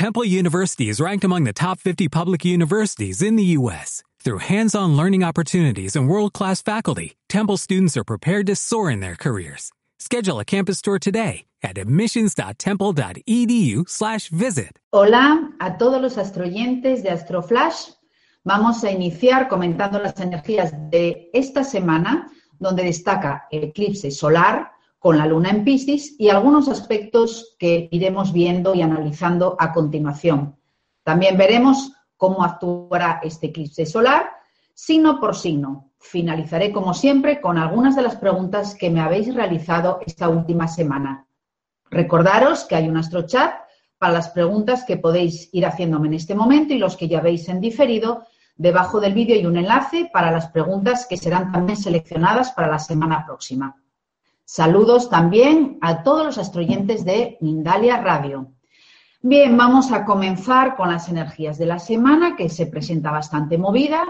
Temple University is ranked among the top 50 public universities in the U.S. Through hands-on learning opportunities and world-class faculty, Temple students are prepared to soar in their careers. Schedule a campus tour today at admissions.temple.edu/visit. Hola a todos los astroyentes de Astroflash. Vamos a iniciar comentando las energías de esta semana, donde destaca el eclipse solar con la luna en Piscis y algunos aspectos que iremos viendo y analizando a continuación. También veremos cómo actuará este eclipse solar signo por signo. Finalizaré, como siempre, con algunas de las preguntas que me habéis realizado esta última semana. Recordaros que hay un astrochat para las preguntas que podéis ir haciéndome en este momento y los que ya veis en diferido. Debajo del vídeo hay un enlace para las preguntas que serán también seleccionadas para la semana próxima. Saludos también a todos los astroyentes de Mindalia Radio. Bien, vamos a comenzar con las energías de la semana, que se presenta bastante movida,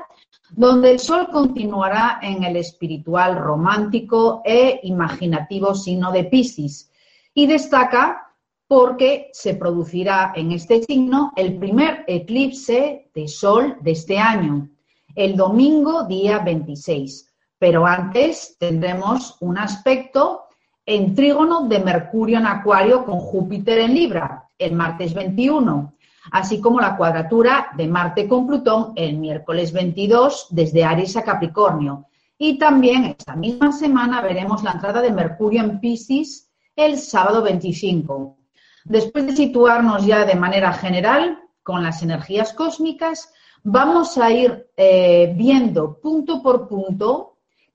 donde el Sol continuará en el espiritual romántico e imaginativo signo de Piscis y destaca porque se producirá en este signo el primer eclipse de Sol de este año, el domingo día 26. Pero antes tendremos un aspecto en trígono de Mercurio en Acuario con Júpiter en Libra, el martes 21, así como la cuadratura de Marte con Plutón el miércoles 22 desde Aries a Capricornio. Y también esta misma semana veremos la entrada de Mercurio en Pisces el sábado 25. Después de situarnos ya de manera general con las energías cósmicas, vamos a ir eh, viendo punto por punto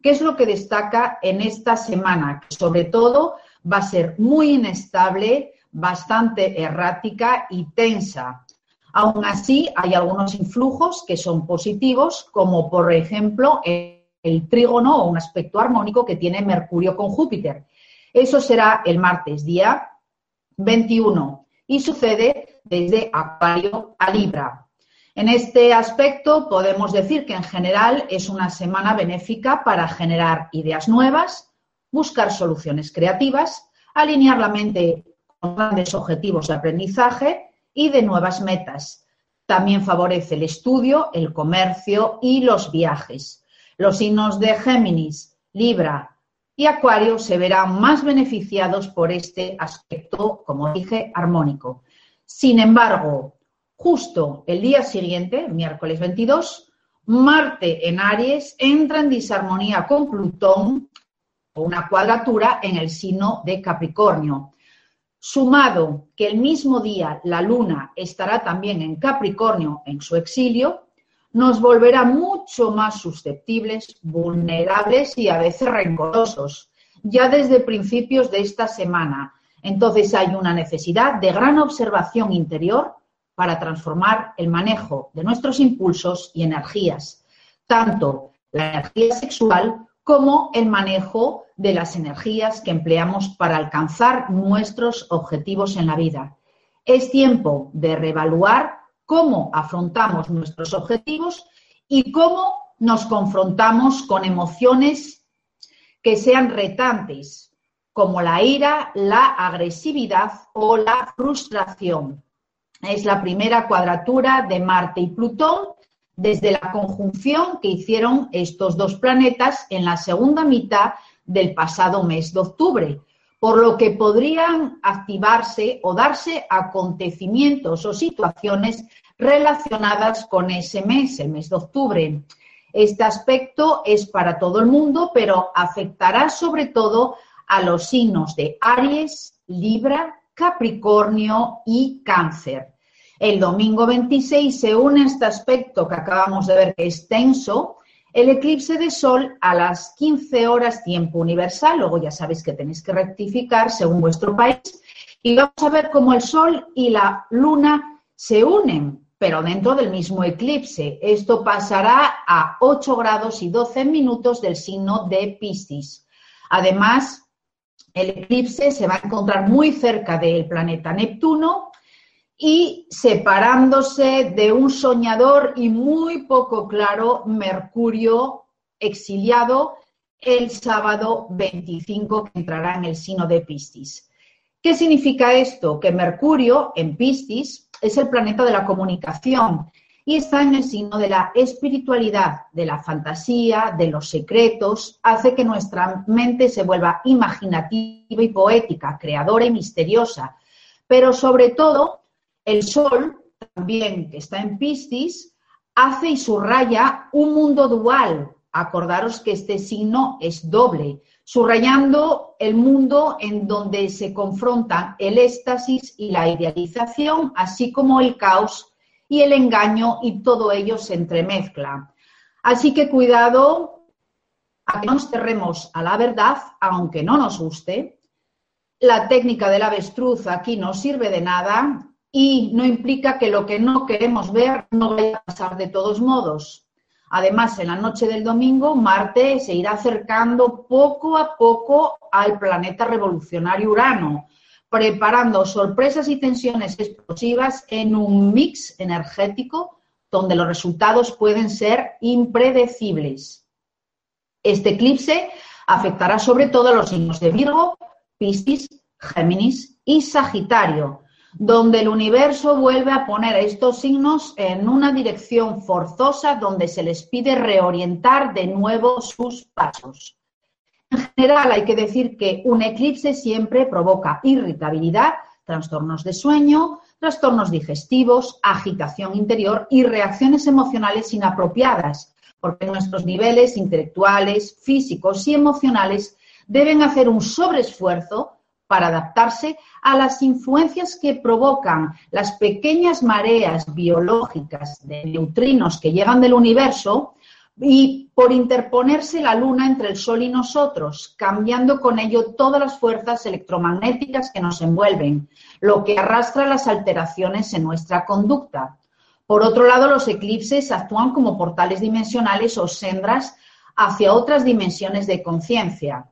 qué es lo que destaca en esta semana, que sobre todo va a ser muy inestable bastante errática y tensa. Aún así, hay algunos influjos que son positivos, como por ejemplo el trígono o un aspecto armónico que tiene Mercurio con Júpiter. Eso será el martes día 21 y sucede desde Acuario a Libra. En este aspecto podemos decir que en general es una semana benéfica para generar ideas nuevas, buscar soluciones creativas, alinear la mente grandes objetivos de aprendizaje y de nuevas metas. También favorece el estudio, el comercio y los viajes. Los signos de Géminis, Libra y Acuario se verán más beneficiados por este aspecto, como dije, armónico. Sin embargo, justo el día siguiente, miércoles 22, Marte en Aries entra en disarmonía con Plutón o una cuadratura en el signo de Capricornio sumado que el mismo día la luna estará también en Capricornio en su exilio, nos volverá mucho más susceptibles, vulnerables y a veces rencorosos, ya desde principios de esta semana. Entonces hay una necesidad de gran observación interior para transformar el manejo de nuestros impulsos y energías, tanto la energía sexual como el manejo de las energías que empleamos para alcanzar nuestros objetivos en la vida. Es tiempo de reevaluar cómo afrontamos nuestros objetivos y cómo nos confrontamos con emociones que sean retantes, como la ira, la agresividad o la frustración. Es la primera cuadratura de Marte y Plutón desde la conjunción que hicieron estos dos planetas en la segunda mitad del pasado mes de octubre, por lo que podrían activarse o darse acontecimientos o situaciones relacionadas con ese mes, el mes de octubre. Este aspecto es para todo el mundo, pero afectará sobre todo a los signos de Aries, Libra, Capricornio y Cáncer. El domingo 26 se une este aspecto que acabamos de ver que es tenso, el eclipse de Sol a las 15 horas tiempo universal. Luego ya sabéis que tenéis que rectificar según vuestro país. Y vamos a ver cómo el Sol y la Luna se unen, pero dentro del mismo eclipse. Esto pasará a 8 grados y 12 minutos del signo de Piscis. Además, el eclipse se va a encontrar muy cerca del planeta Neptuno y separándose de un soñador y muy poco claro Mercurio exiliado el sábado 25 que entrará en el signo de Piscis. ¿Qué significa esto? Que Mercurio en Piscis es el planeta de la comunicación y está en el signo de la espiritualidad, de la fantasía, de los secretos, hace que nuestra mente se vuelva imaginativa y poética, creadora y misteriosa. Pero sobre todo, el Sol, también que está en Piscis, hace y subraya un mundo dual. Acordaros que este signo es doble, subrayando el mundo en donde se confrontan el éxtasis y la idealización, así como el caos y el engaño y todo ello se entremezcla. Así que cuidado a que no nos cerremos a la verdad, aunque no nos guste. La técnica del avestruz aquí no sirve de nada y no implica que lo que no queremos ver no vaya a pasar de todos modos. Además, en la noche del domingo, Marte se irá acercando poco a poco al planeta revolucionario Urano, preparando sorpresas y tensiones explosivas en un mix energético donde los resultados pueden ser impredecibles. Este eclipse afectará sobre todo a los signos de Virgo, Piscis, Géminis y Sagitario, donde el universo vuelve a poner estos signos en una dirección forzosa donde se les pide reorientar de nuevo sus pasos. En general, hay que decir que un eclipse siempre provoca irritabilidad, trastornos de sueño, trastornos digestivos, agitación interior y reacciones emocionales inapropiadas, porque nuestros niveles intelectuales, físicos y emocionales deben hacer un sobreesfuerzo para adaptarse a las influencias que provocan las pequeñas mareas biológicas de neutrinos que llegan del universo y por interponerse la Luna entre el Sol y nosotros, cambiando con ello todas las fuerzas electromagnéticas que nos envuelven, lo que arrastra las alteraciones en nuestra conducta. Por otro lado, los eclipses actúan como portales dimensionales o sendras hacia otras dimensiones de conciencia.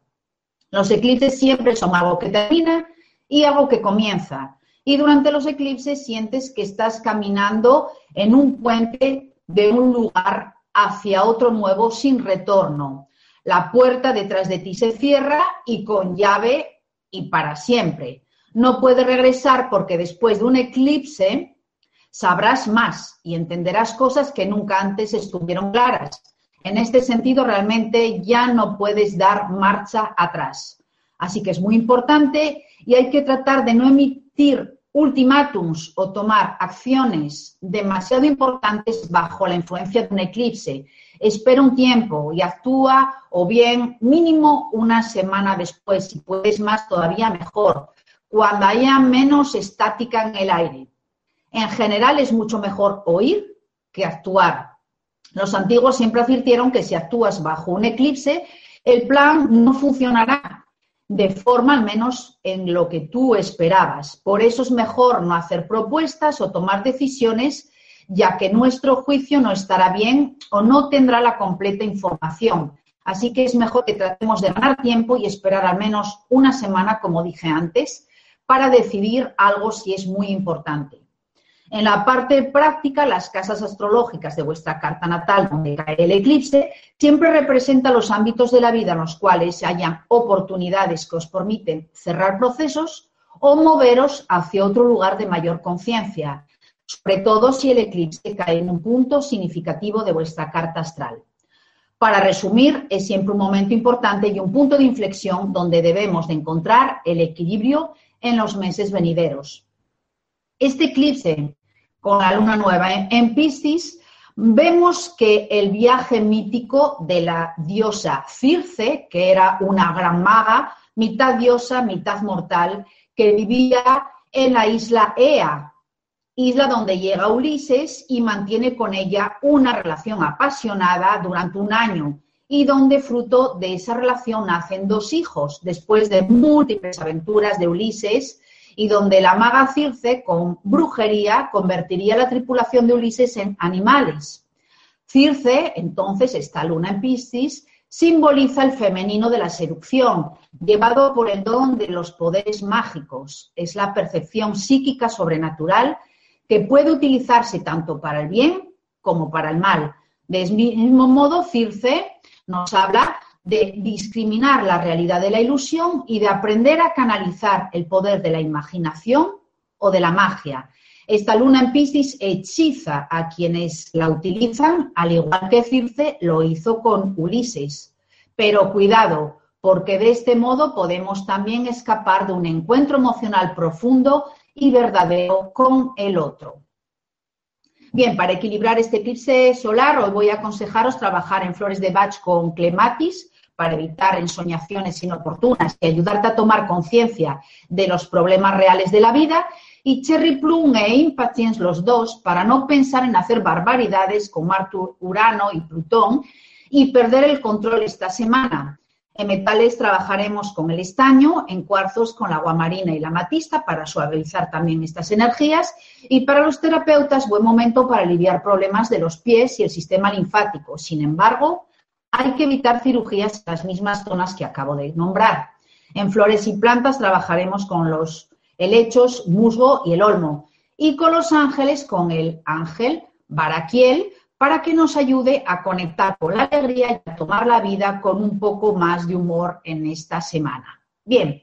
Los eclipses siempre son algo que termina y algo que comienza. Y durante los eclipses sientes que estás caminando en un puente de un lugar hacia otro nuevo sin retorno. La puerta detrás de ti se cierra y con llave y para siempre. No puedes regresar porque después de un eclipse sabrás más y entenderás cosas que nunca antes estuvieron claras. En este sentido, realmente ya no puedes dar marcha atrás. Así que es muy importante y hay que tratar de no emitir ultimátums o tomar acciones demasiado importantes bajo la influencia de un eclipse. Espera un tiempo y actúa o bien mínimo una semana después, si puedes más todavía mejor, cuando haya menos estática en el aire. En general es mucho mejor oír que actuar. Los antiguos siempre advirtieron que si actúas bajo un eclipse, el plan no funcionará de forma al menos en lo que tú esperabas. Por eso es mejor no hacer propuestas o tomar decisiones, ya que nuestro juicio no estará bien o no tendrá la completa información. Así que es mejor que tratemos de ganar tiempo y esperar al menos una semana, como dije antes, para decidir algo si es muy importante. En la parte práctica, las casas astrológicas de vuestra carta natal, donde cae el eclipse, siempre representan los ámbitos de la vida en los cuales hayan oportunidades que os permiten cerrar procesos o moveros hacia otro lugar de mayor conciencia, sobre todo si el eclipse cae en un punto significativo de vuestra carta astral. Para resumir, es siempre un momento importante y un punto de inflexión donde debemos de encontrar el equilibrio en los meses venideros. Este eclipse con la luna nueva. En Piscis, vemos que el viaje mítico de la diosa Circe, que era una gran maga, mitad diosa, mitad mortal, que vivía en la isla Ea, isla donde llega Ulises y mantiene con ella una relación apasionada durante un año y donde fruto de esa relación nacen dos hijos, después de múltiples aventuras de Ulises y donde la maga Circe, con brujería, convertiría la tripulación de Ulises en animales. Circe, entonces, esta luna en Piscis, simboliza el femenino de la seducción, llevado por el don de los poderes mágicos. Es la percepción psíquica sobrenatural que puede utilizarse tanto para el bien como para el mal. De mismo modo, Circe nos habla de discriminar la realidad de la ilusión y de aprender a canalizar el poder de la imaginación o de la magia. Esta luna en Piscis hechiza a quienes la utilizan, al igual que Circe lo hizo con Ulises. Pero cuidado, porque de este modo podemos también escapar de un encuentro emocional profundo y verdadero con el otro. Bien, para equilibrar este eclipse solar, hoy voy a aconsejaros trabajar en flores de Bach con clematis para evitar ensoñaciones inoportunas y ayudarte a tomar conciencia de los problemas reales de la vida y Cherry Plum e Impatience los dos para no pensar en hacer barbaridades con Marte, Urano y Plutón y perder el control esta semana. En metales trabajaremos con el estaño, en cuarzos con la agua marina y la matista para suavizar también estas energías y para los terapeutas buen momento para aliviar problemas de los pies y el sistema linfático. Sin embargo, hay que evitar cirugías en las mismas zonas que acabo de nombrar. En flores y plantas trabajaremos con los helechos, musgo y el olmo. Y con los ángeles, con el ángel Baraquiel, para que nos ayude a conectar con la alegría y a tomar la vida con un poco más de humor en esta semana. Bien,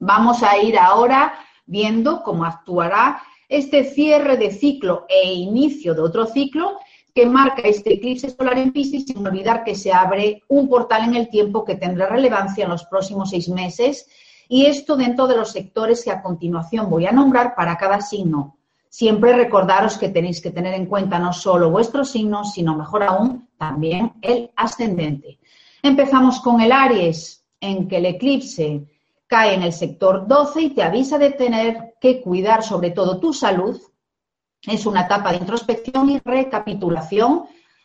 vamos a ir ahora viendo cómo actuará este cierre de ciclo e inicio de otro ciclo que marca este eclipse solar en Piscis sin olvidar que se abre un portal en el tiempo que tendrá relevancia en los próximos seis meses y esto dentro de los sectores que a continuación voy a nombrar para cada signo. Siempre recordaros que tenéis que tener en cuenta no solo vuestro signo, sino mejor aún también el ascendente. Empezamos con el Aries, en que el eclipse cae en el sector 12 y te avisa de tener que cuidar sobre todo tu salud. Es una etapa de introspección y recapitulación.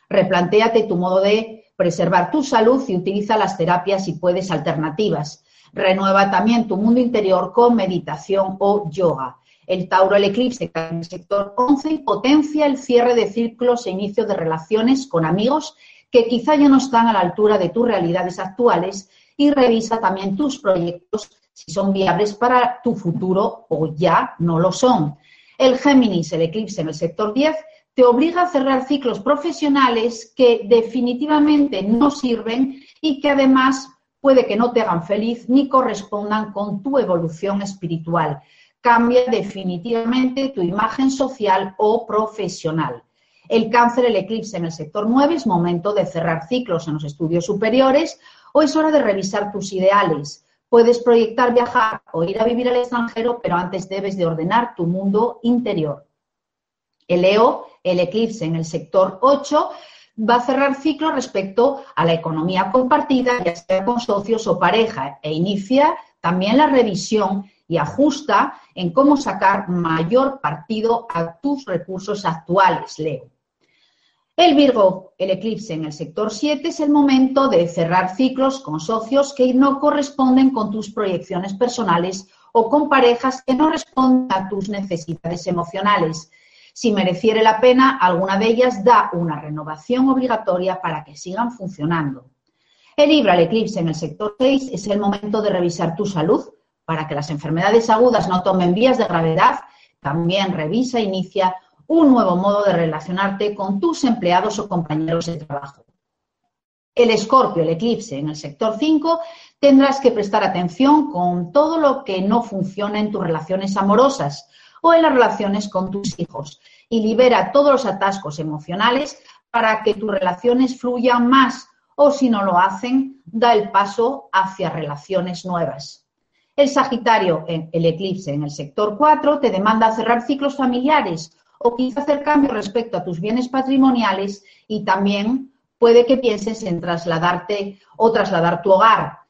Replantéate tu modo de preservar tu salud y utiliza las terapias si puedes alternativas. Renueva también tu mundo interior con meditación o yoga. El Tauro, el eclipse, en el sector 11 y potencia el cierre de círculos e inicio de relaciones con amigos que quizá ya no están a la altura de tus realidades actuales y revisa también tus proyectos si son viables para tu futuro o ya no lo son. El Géminis, el eclipse en el sector 10, te obliga a cerrar ciclos profesionales que definitivamente no sirven y que además puede que no te hagan feliz ni correspondan con tu evolución espiritual. Cambia definitivamente tu imagen social o profesional. El cáncer, el eclipse en el sector 9 es momento de cerrar ciclos en los estudios superiores o es hora de revisar tus ideales. Puedes proyectar viajar o ir a vivir al extranjero, pero antes debes de ordenar tu mundo interior. El Leo, el eclipse en el sector 8, va a cerrar ciclo respecto a la economía compartida, ya sea con socios o pareja, e inicia también la revisión y ajusta en cómo sacar mayor partido a tus recursos actuales, Leo. El Virgo, el eclipse en el sector 7, es el momento de cerrar ciclos con socios que no corresponden con tus proyecciones personales o con parejas que no responden a tus necesidades emocionales. Si mereciere la pena, alguna de ellas da una renovación obligatoria para que sigan funcionando. El Libra, el eclipse en el sector 6, es el momento de revisar tu salud para que las enfermedades agudas no tomen vías de gravedad. También revisa e inicia un nuevo modo de relacionarte con tus empleados o compañeros de trabajo. El escorpio, el eclipse en el sector 5, tendrás que prestar atención con todo lo que no funciona en tus relaciones amorosas o en las relaciones con tus hijos y libera todos los atascos emocionales para que tus relaciones fluyan más o si no lo hacen, da el paso hacia relaciones nuevas. El Sagitario, el eclipse en el sector 4, te demanda cerrar ciclos familiares o quizá hacer cambios respecto a tus bienes patrimoniales y también puede que pienses en trasladarte o trasladar tu hogar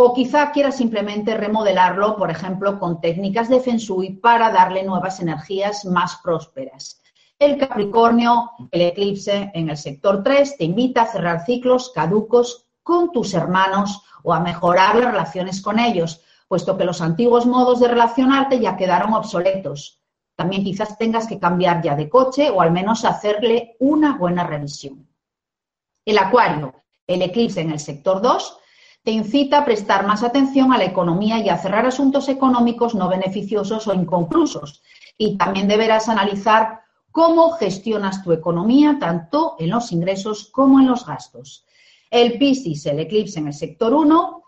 o quizá quieras simplemente remodelarlo, por ejemplo, con técnicas de Feng Shui para darle nuevas energías más prósperas. El Capricornio, el eclipse en el sector 3, te invita a cerrar ciclos caducos con tus hermanos o a mejorar las relaciones con ellos, puesto que los antiguos modos de relacionarte ya quedaron obsoletos. También quizás tengas que cambiar ya de coche o al menos hacerle una buena revisión. El Acuario, el eclipse en el sector 2, te incita a prestar más atención a la economía y a cerrar asuntos económicos no beneficiosos o inconclusos. Y también deberás analizar cómo gestionas tu economía, tanto en los ingresos como en los gastos. El Piscis, el eclipse en el sector 1,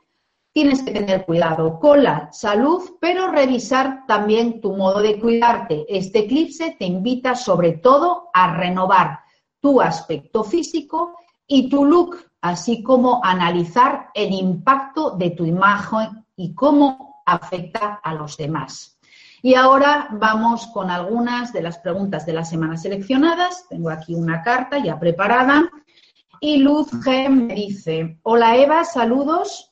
tienes que tener cuidado con la salud, pero revisar también tu modo de cuidarte. Este eclipse te invita sobre todo a renovar tu aspecto físico y tu look, así como analizar el impacto de tu imagen y cómo afecta a los demás. Y ahora vamos con algunas de las preguntas de la semana seleccionadas. Tengo aquí una carta ya preparada. Y Luz G me dice, hola Eva, saludos.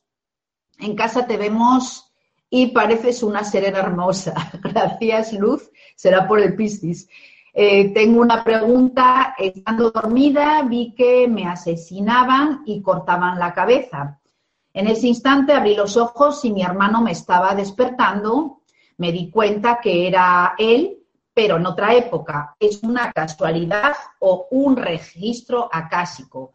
En casa te vemos y pareces una serena hermosa. Gracias, Luz. Será por el piscis. Eh, tengo una pregunta. Estando dormida, vi que me asesinaban y cortaban la cabeza. En ese instante abrí los ojos y mi hermano me estaba despertando. Me di cuenta que era él, pero en otra época. ¿Es una casualidad o un registro acásico?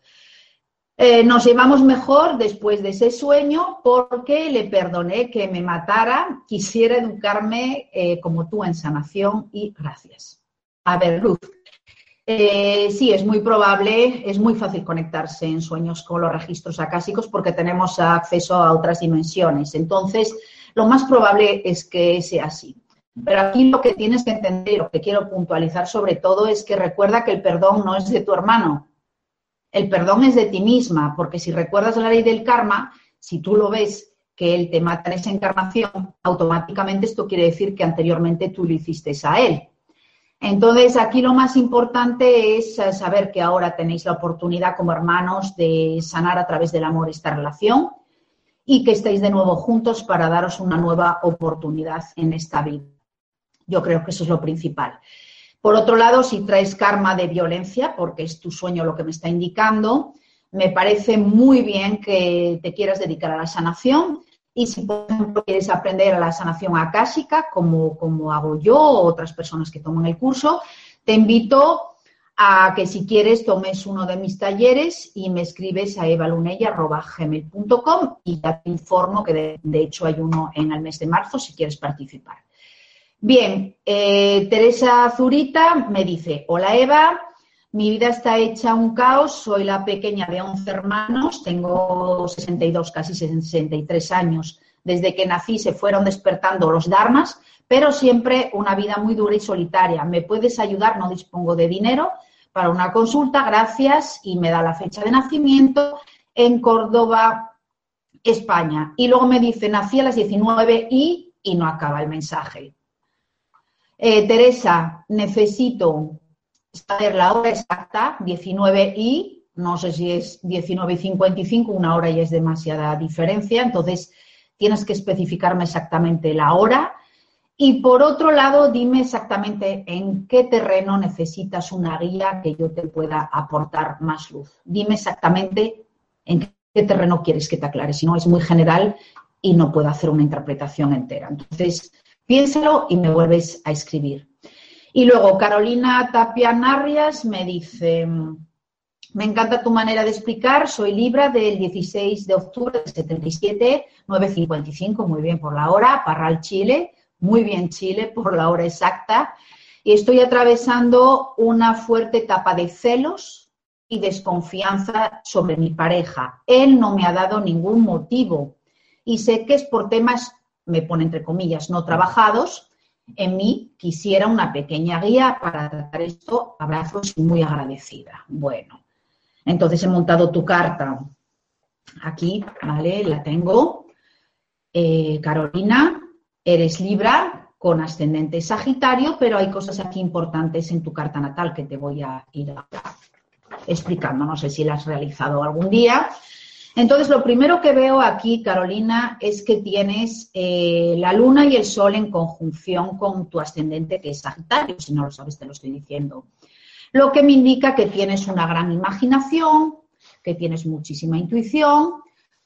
Eh, nos llevamos mejor después de ese sueño porque le perdoné que me matara, quisiera educarme eh, como tú en sanación y gracias. A ver, Luz. Eh, sí, es muy probable, es muy fácil conectarse en sueños con los registros acásicos porque tenemos acceso a otras dimensiones. Entonces, lo más probable es que sea así. Pero aquí lo que tienes que entender, lo que quiero puntualizar sobre todo es que recuerda que el perdón no es de tu hermano, el perdón es de ti misma, porque si recuerdas la ley del karma, si tú lo ves que él te mata en esa encarnación, automáticamente esto quiere decir que anteriormente tú lo hiciste a él. Entonces, aquí lo más importante es saber que ahora tenéis la oportunidad como hermanos de sanar a través del amor esta relación y que estéis de nuevo juntos para daros una nueva oportunidad en esta vida. Yo creo que eso es lo principal. Por otro lado, si traes karma de violencia, porque es tu sueño lo que me está indicando, me parece muy bien que te quieras dedicar a la sanación. Y si, por ejemplo, quieres aprender a la sanación akáshica, como, como hago yo o otras personas que toman el curso, te invito a que si quieres tomes uno de mis talleres y me escribes a evalunella.gmail.com y ya te informo que de, de hecho hay uno en el mes de marzo si quieres participar. Bien, eh, Teresa Zurita me dice, hola Eva, mi vida está hecha un caos, soy la pequeña de 11 hermanos, tengo 62, casi 63 años. Desde que nací se fueron despertando los dharmas, pero siempre una vida muy dura y solitaria. ¿Me puedes ayudar? No dispongo de dinero para una consulta, gracias, y me da la fecha de nacimiento en Córdoba, España. Y luego me dice, nací a las 19 y, y no acaba el mensaje. Eh, Teresa, necesito saber la hora exacta, 19 y, no sé si es 19 y 55, una hora ya es demasiada diferencia, entonces tienes que especificarme exactamente la hora. Y por otro lado, dime exactamente en qué terreno necesitas una guía que yo te pueda aportar más luz. Dime exactamente en qué terreno quieres que te aclare, si no es muy general y no puedo hacer una interpretación entera. Entonces, Piénsalo y me vuelves a escribir. Y luego Carolina Tapia Narrias me dice, me encanta tu manera de explicar, soy Libra del 16 de octubre del 77, 9.55, muy bien por la hora, Parral, Chile, muy bien Chile por la hora exacta, y estoy atravesando una fuerte etapa de celos y desconfianza sobre mi pareja. Él no me ha dado ningún motivo y sé que es por temas me pone entre comillas, no trabajados, en mí quisiera una pequeña guía para tratar esto. Abrazos y muy agradecida. Bueno, entonces he montado tu carta aquí, ¿vale? La tengo. Eh, Carolina, eres Libra con ascendente Sagitario, pero hay cosas aquí importantes en tu carta natal que te voy a ir explicando. No sé si las has realizado algún día. Entonces, lo primero que veo aquí, Carolina, es que tienes eh, la luna y el sol en conjunción con tu ascendente, que es Sagitario. Si no lo sabes, te lo estoy diciendo. Lo que me indica que tienes una gran imaginación, que tienes muchísima intuición,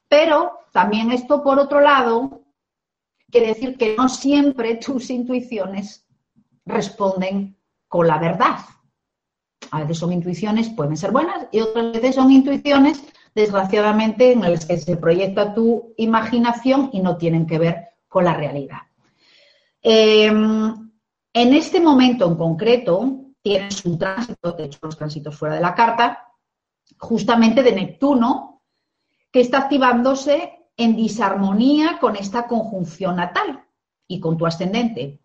pero también esto, por otro lado, quiere decir que no siempre tus intuiciones responden con la verdad. A veces son intuiciones, pueden ser buenas, y otras veces son intuiciones desgraciadamente, en las que se proyecta tu imaginación y no tienen que ver con la realidad. Em, en este momento en concreto, tienes un tránsito, de hecho los tránsitos fuera de la carta, justamente de Neptuno, que está activándose en disarmonía con esta conjunción natal y con tu ascendente.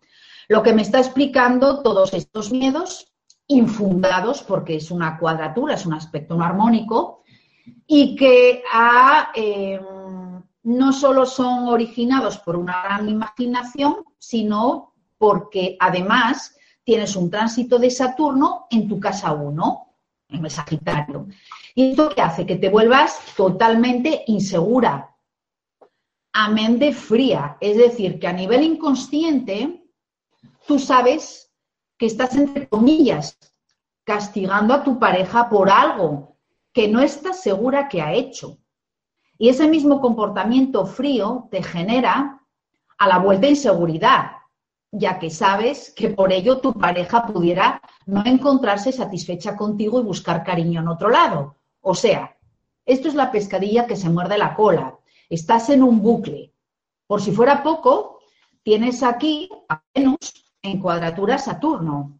Lo que me está explicando todos estos miedos infundados, porque es una cuadratura, es un aspecto no armónico, y que em, no solo son originados por una gran imaginación, sino porque además tienes un tránsito de Saturno en tu casa 1, en el Sagitario. ¿Y esto qué hace? Que te vuelvas totalmente insegura, amén de fría. Es decir, que a nivel inconsciente, tú sabes que estás, entre comillas, castigando a tu pareja por algo que no estás segura que ha hecho. Y ese mismo comportamiento frío te genera a la vuelta inseguridad, ya que sabes que por ello tu pareja pudiera no encontrarse satisfecha contigo y buscar cariño en otro lado. O sea, esto es la pescadilla que se muerde la cola. Estás en un bucle. Por si fuera poco, tienes aquí a Venus en cuadratura Saturno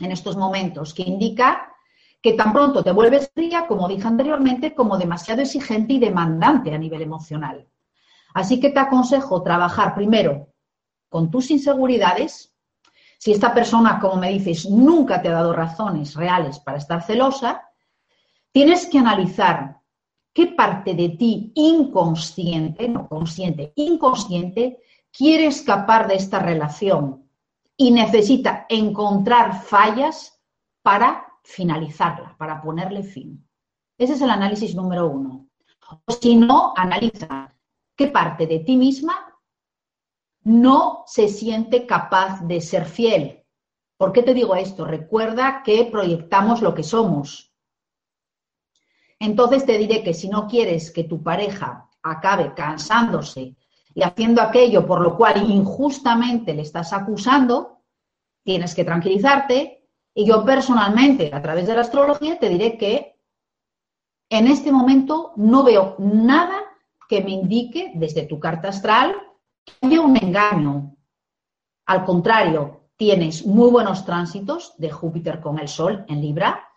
en estos momentos, que indica que tan pronto te vuelves fría, como dije anteriormente, como demasiado exigente y demandante a nivel emocional. Así que te aconsejo trabajar primero con tus inseguridades. Si esta persona, como me dices, nunca te ha dado razones reales para estar celosa, tienes que analizar qué parte de ti inconsciente, no consciente, inconsciente, quiere escapar de esta relación y necesita encontrar fallas para finalizarla, para ponerle fin. Ese es el análisis número uno. O si no, analiza qué parte de ti misma no se siente capaz de ser fiel. ¿Por qué te digo esto? Recuerda que proyectamos lo que somos. Entonces te diré que si no quieres que tu pareja acabe cansándose y haciendo aquello por lo cual injustamente le estás acusando, tienes que tranquilizarte. Y yo personalmente, a través de la astrología, te diré que en este momento no veo nada que me indique desde tu carta astral haya un engaño. Al contrario, tienes muy buenos tránsitos de Júpiter con el Sol en Libra,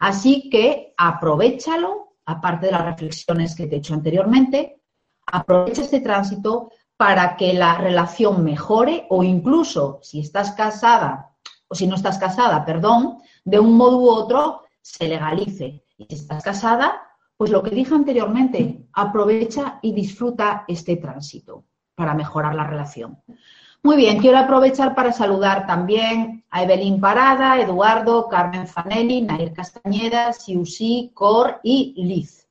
así que aprovechalo, aparte de las reflexiones que te he hecho anteriormente, aprovecha este tránsito para que la relación mejore o incluso si estás casada o si no estás casada, perdón, de un modo u otro se legalice. Y si estás casada, pues lo que dije anteriormente, aprovecha y disfruta este tránsito para mejorar la relación. Muy bien, quiero aprovechar para saludar también a Evelyn Parada, Eduardo, Carmen Fanelli, Nair Castañeda, Siusi, Cor y Liz.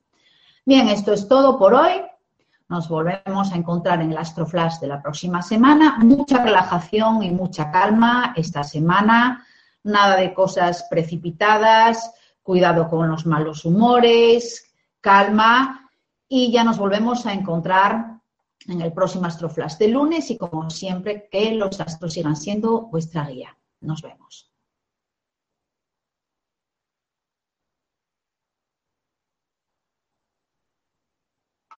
Bien, esto es todo por hoy. Nos volvemos a encontrar en el Astroflash de la próxima semana. Mucha relajación y mucha calma esta semana. Nada de cosas precipitadas. Cuidado con los malos humores. Calma. Y ya nos volvemos a encontrar en el próximo Astroflash de lunes y como siempre que los astros sigan siendo vuestra guía. Nos vemos.